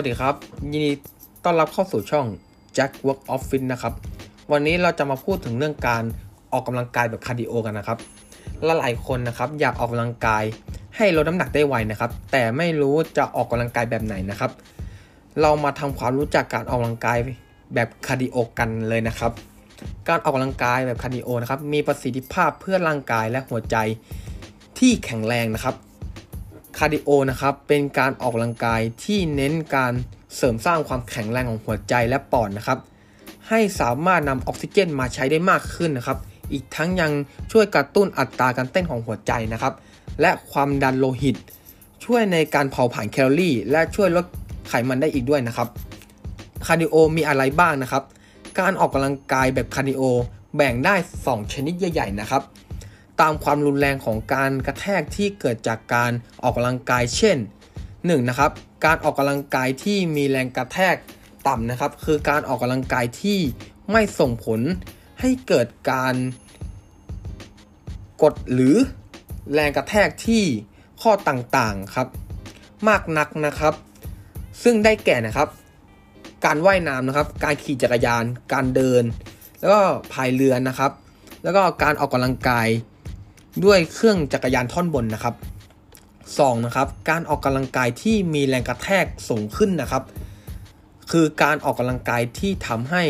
สวัสดีครับ ยินดีต้อนรับเข้าสู่ช่อง Jack Work Office นะครับ วันนี้เราจะมาพูดถึงเรื่องการออกกำลังกายแบบคาร์ดิโอกันนะครับหลายคนนะครับอยากออกกำลังกายให้ลดน้ำหนักได้ไวนะครับ แต่ไม่รู้จะออกกำลังกายแบบไหนนะครับ เรามาทำความรู้จักการออกกำลังกายแบบคาร์ดิโอกันเลยนะครับ การออกกำลังกายแบบคาร์ดิโอนะครับมีประสิทธิภาพเพื่อร่างกายและหัวใจที่แข็งแรงนะครับ คาร์ดิโอนะครับเป็นการออกกำลังกายที่เน้นการเสริมสร้างความแข็งแรงของหัวใจและปอดนะครับ ให้สามารถนำออกซิเจนมาใช้ได้มากขึ้นนะครับ อีกทั้งยังช่วยกระตุ้นอัตราการเต้นของหัวใจนะครับ และความดันโลหิต ช่วยในการเผาผลาญแคลอรี่ และช่วยลดไขมันได้อีกด้วยนะครับคาร์ดิโอมีอะไรบ้างนะครับ การออกกำลังกายแบบคาร์ดิโอแบ่งได้ 2 ชนิดใหญ่ ๆ นะครับ ตามความรุนแรงของการกระแทกที่เกิดจากการออกกำลังกาย เช่น 1. นะครับ การออกกำลังกายที่มีแรงกระแทกต่ำนะครับ คือการออกกำลังกายที่ไม่ส่งผลให้เกิดการกดหรือแรงกระแทกที่ข้อต่างๆครับ มากนักนะครับ ซึ่งได้แก่นะครับ การว่ายน้ำนะครับ การขี่จักรยาน การเดิน แล้วก็พายเรือนะครับ แล้วก็การออกกำลังกาย ด้วยเครื่องจักรยานท่อนบนนะครับ 2. นะครับการออกกำลังกายที่มีแรงกระแทกสูงขึ้นนะครับ คือการออกกำลังกายที่ทำให้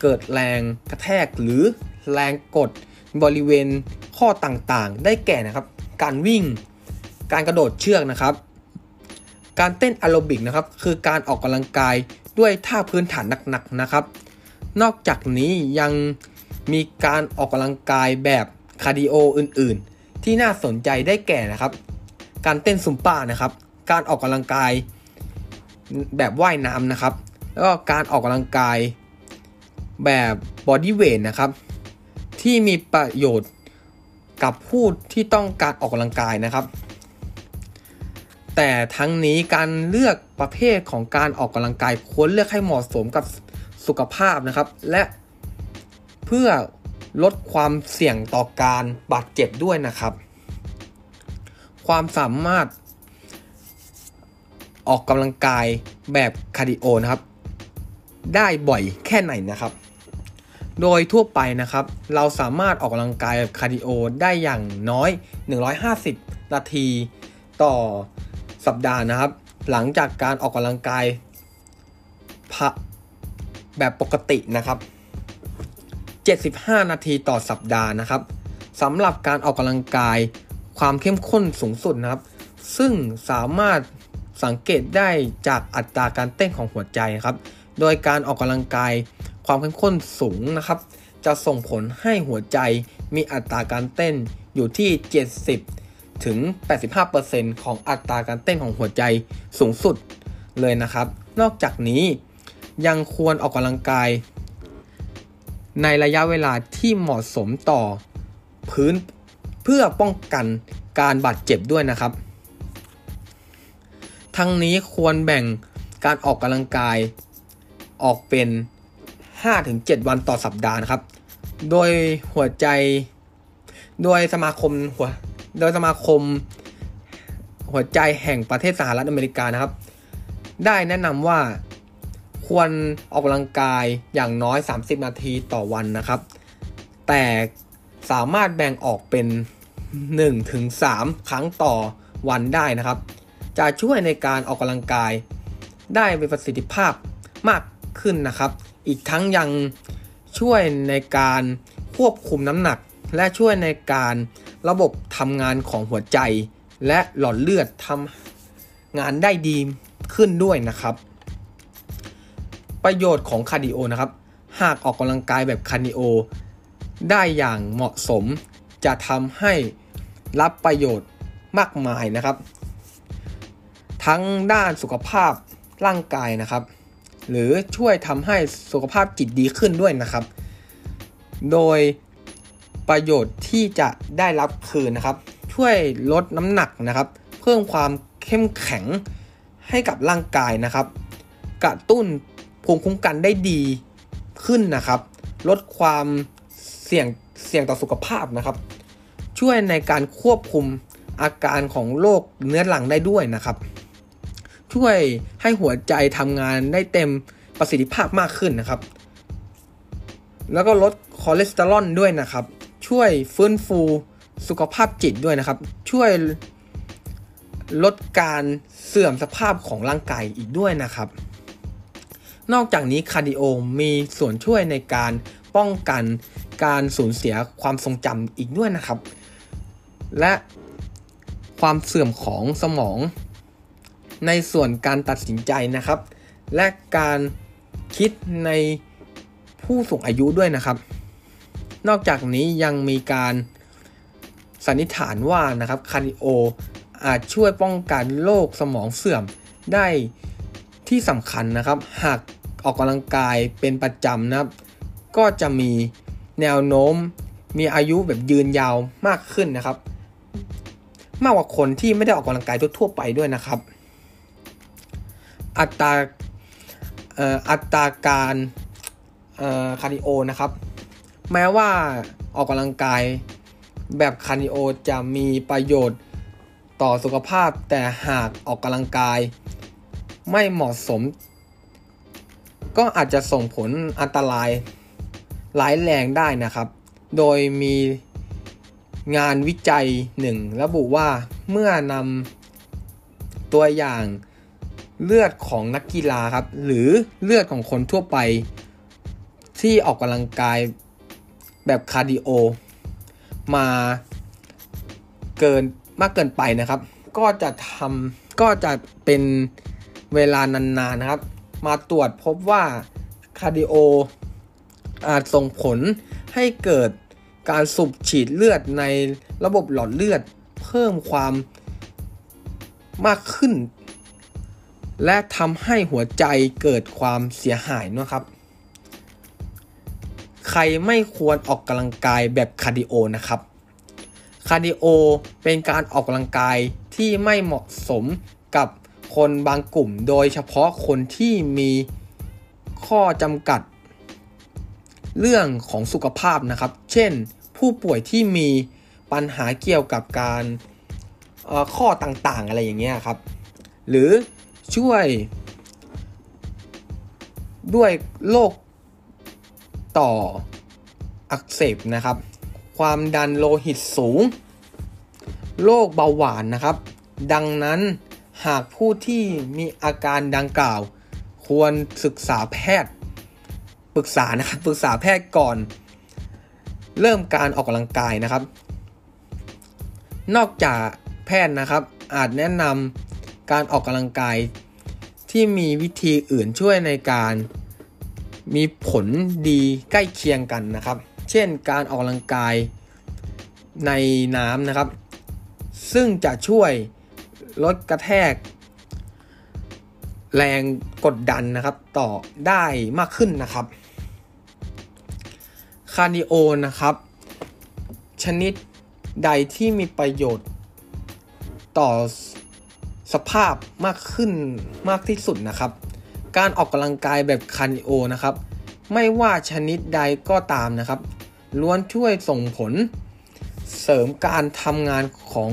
เกิดแรงกระแทกหรือแรงกดบริเวณข้อต่างๆ ได้แก่นะครับ การวิ่ง การกระโดดเชือกนะครับ การเต้นแอโรบิกนะครับ คือการออกกำลังกายด้วยท่าพื้นฐานหนักๆนะครับ นอกจากนี้ยังมีการออกกำลังกายแบบ คาร์ดิโออื่นๆ ที่น่าสนใจได้แก่นะครับ การเต้นซุมบ้านะครับ การออกกำลังกายแบบว่ายน้ำนะครับ แล้วก็การออกกำลังกายแบบบอดี้เวทนะครับ ที่มีประโยชน์กับผู้ที่ต้องการออกกำลังกายนะครับ แต่ทั้งนี้การเลือกประเภทของการออกกำลังกายควรเลือกให้เหมาะสมกับสุขภาพนะครับ และเพื่อ ลดความเสี่ยงต่อการบาดเจ็บด้วยนะครับ เราสามารถออกกำลังกายแบบคาร์ดิโอนะครับ ได้บ่อยแค่ไหนนะครับ โดยทั่วไปนะครับ เราสามารถออกกำลังกายแบบคาร์ดิโอได้อย่างน้อย 150 นาทีต่อสัปดาห์นะครับ หลังจากการออกกำลังกายแบบปกตินะครับ 75 นาทีต่อสัปดาห์นะครับสำหรับการออกกำลังกายความเข้มข้นสูงสุดนะครับ ซึ่งสามารถสังเกตได้จากอัตราการเต้นของหัวใจครับ โดยการออกกำลังกายความเข้มข้นสูงนะครับ จะส่งผลให้หัวใจมีอัตราการเต้นอยู่ที่ 70 ถึง 85%ของอัตราการเต้นของหัวใจสูงสุดเลยนะครับ นอกจากนี้ยังควรออกกำลังกาย ในระยะเวลาที่เหมาะสมต่อพื้นเพื่อป้องกันการบาดเจ็บด้วยนะครับ ทั้งนี้ควรแบ่งการออกกำลังกายออกเป็น 5-7 วันต่อสัปดาห์นะครับ โดยหัวใจ โดยสมาคมหัว โดยสมาคมหัวใจแห่งประเทศสหรัฐอเมริกานะครับ ได้แนะนำว่า ควรออกกำลังกายอย่างน้อย 30 นาทีต่อวันนะครับ แต่สามารถแบ่งออกเป็น 1-3 ครั้งต่อวันได้นะครับ จะช่วยในการออกกำลังกาย ได้มีประสิทธิภาพมากขึ้นนะครับ อีกทั้งยังช่วยในการควบคุมน้ำหนัก และช่วยในการระบบทำงานของหัวใจ และหลอดเลือดทำงานได้ดีขึ้นด้วยนะครับ ประโยชน์ของคาร์ดิโอนะครับ หากออกกำลังกายแบบคาร์ดิโอได้อย่างเหมาะสม จะทำให้รับประโยชน์มากมายนะครับ ทั้งด้านสุขภาพร่างกายนะครับ หรือช่วยทำให้สุขภาพจิตดีขึ้นด้วยนะครับ โดยประโยชน์ที่จะได้รับคือนะครับ ช่วยลดน้ำหนักนะครับ เพิ่มความเข้มแข็งให้กับร่างกายนะครับ กระตุ้น ภูมิคุ้มกันได้ดีขึ้นนะครับ ลดความเสี่ยงเสี่ยงต่อสุขภาพนะครับ ช่วยในการควบคุมอาการของโรคเรื้อรังได้ด้วยนะครับ ช่วยให้หัวใจทำงานได้เต็มประสิทธิภาพมากขึ้นนะครับ แล้วก็ลดคอเลสเตอรอลด้วยนะครับ ช่วยฟื้นฟูสุขภาพจิตด้วยนะครับ ช่วยลดการเสื่อมสภาพของร่างกายอีกด้วยนะครับ นอกจากนี้คาร์ดิโอมีส่วนช่วยในการป้องกันการสูญเสียความทรงจำอีกด้วยนะครับ และความเสื่อมของสมอง ในส่วนการตัดสินใจนะครับ และการคิดในผู้สูงอายุด้วยนะครับ นอกจากนี้ยังมีการสันนิษฐานว่านะครับคาร์ดิโออาจช่วยป้องกันโรคสมองเสื่อมได้ ที่สำคัญนะครับ หากออกกำลังกายเป็นประจำนะครับ ก็จะมีแนวโน้มมีอายุแบบยืนยาวมากขึ้นนะครับ มากกว่าคนที่ไม่ได้ออกกำลังกายทั่วไปด้วยนะครับ อัตราอัตราการคาร์ดิโอนะครับ แม้ว่าออกกำลังกายแบบคาร์ดิโอจะมีประโยชน์ต่อสุขภาพ แต่หากออกกำลังกาย ไม่เหมาะสม ก็อาจจะส่งผลอันตรายหลายแรงได้นะครับ โดยมีงานวิจัยหนึ่งระบุว่าเมื่อนำตัวอย่างเลือดของนักกีฬาครับ หรือเลือดของคนทั่วไป ที่ออกกำลังกายแบบคาร์ดิโอมาเกินมากเกินไปนะครับ ก็จะทำก็จะเป็น เวลานานๆนะครับ มาตรวจพบว่าคาร์ดิโออาจส่งผลให้เกิดการสูบฉีดเลือดในระบบหลอดเลือดเพิ่มความมากขึ้น และทำให้หัวใจเกิดความเสียหายนะครับ ใครไม่ควรออกกำลังกายแบบคาร์ดิโอนะครับคาร์ดิโอเป็นการออกกำลังกายที่ไม่เหมาะสมกับ คนบางกลุ่ม โดยเฉพาะคนที่มีข้อจำกัด เรื่องของสุขภาพนะครับ เช่น ผู้ป่วยที่มีปัญหาเกี่ยวกับการข้อต่างๆ อะไรอย่างเงี้ยครับ หรือช่วย ด้วยโรคต่ออักเสบนะครับ ความดันโลหิตสูง โรคเบาหวานนะครับ ดังนั้น หากผู้ที่มีอาการดังกล่าว ควรศึกษาแพทย์ปรึกษานะครับปรึกษาแพทย์ก่อน เริ่มการออกกำลังกายนะครับ นอกจากแพทย์นะครับ อาจแนะนทำการออกกำลังกายที่มีวิธีอื่นช่วยในการมีผลดีใกล้เคียงกันนะครับ เช่นการออกกำลังกายในน้ำนะครับ ซึ่งจะช่วย ลดกระแทก แรงกดดันนะครับ ต่อได้มากขึ้นนะครับคาร์ดิโอนะครับ ชนิดใดที่มีประโยชน์ ต่อสุขภาพมากขึ้นมากที่สุดนะครับ การออกกำลังกายแบบคาร์ดิโอนะครับ ไม่ว่าชนิดใดก็ตามนะครับล้วนช่วยส่งผลเสริมการทำงานของ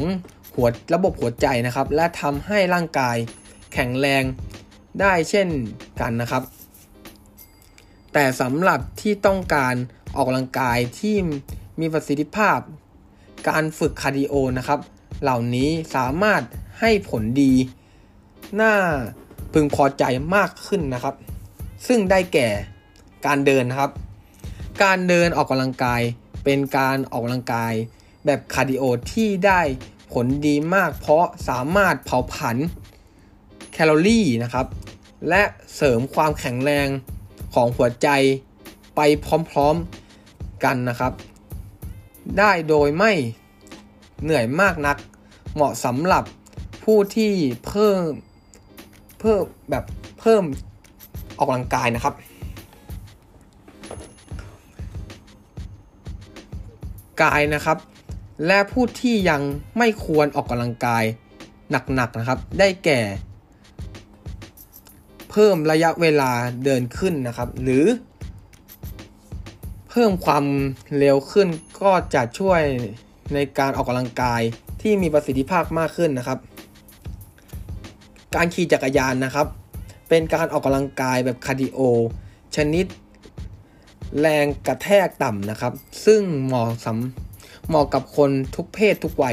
หัวระบบหัวใจนะครับ และทำให้ร่างกายแข็งแรงได้เช่นกันนะครับ แต่สำหรับที่ต้องการออกกำลังกายที่มีประสิทธิภาพ การฝึกคาร์ดิโอนะครับ เหล่านี้สามารถให้ผลดี น่าพึงพอใจมากขึ้นนะครับ ซึ่งได้แก่การเดินนะครับ การเดินออกกำลังกายเป็นการออกกำลังกายแบบคาร์ดิโอที่ได้ ผลดีมากเพราะสามารถเผาผลาญแคลอรี่นะครับ และเสริมความแข็งแรงของหัวใจไปพร้อมๆกันนะครับ ได้โดยไม่เหนื่อยมากนัก เหมาะสำหรับผู้ที่เพิ่มเพิ่มแบบเพิ่มออกกำลังกายนะครับ กายนะครับ และผู้ที่ยังไม่ควรออกกำลังกายหนักๆนะครับ ได้แก่ เพิ่มระยะเวลาเดินขึ้นนะครับ หรือ เพิ่มความเร็วขึ้นก็จะช่วยในการออกกำลังกายที่มีประสิทธิภาพมากขึ้นนะครับ การขี่จักรยานนะครับ เป็นการออกกำลังกายแบบคาร์ดิโอชนิดแรงกระแทกต่ำนะครับ ซึ่งเหมาะสำ เหมาะกับคนทุกเพศทุกวัย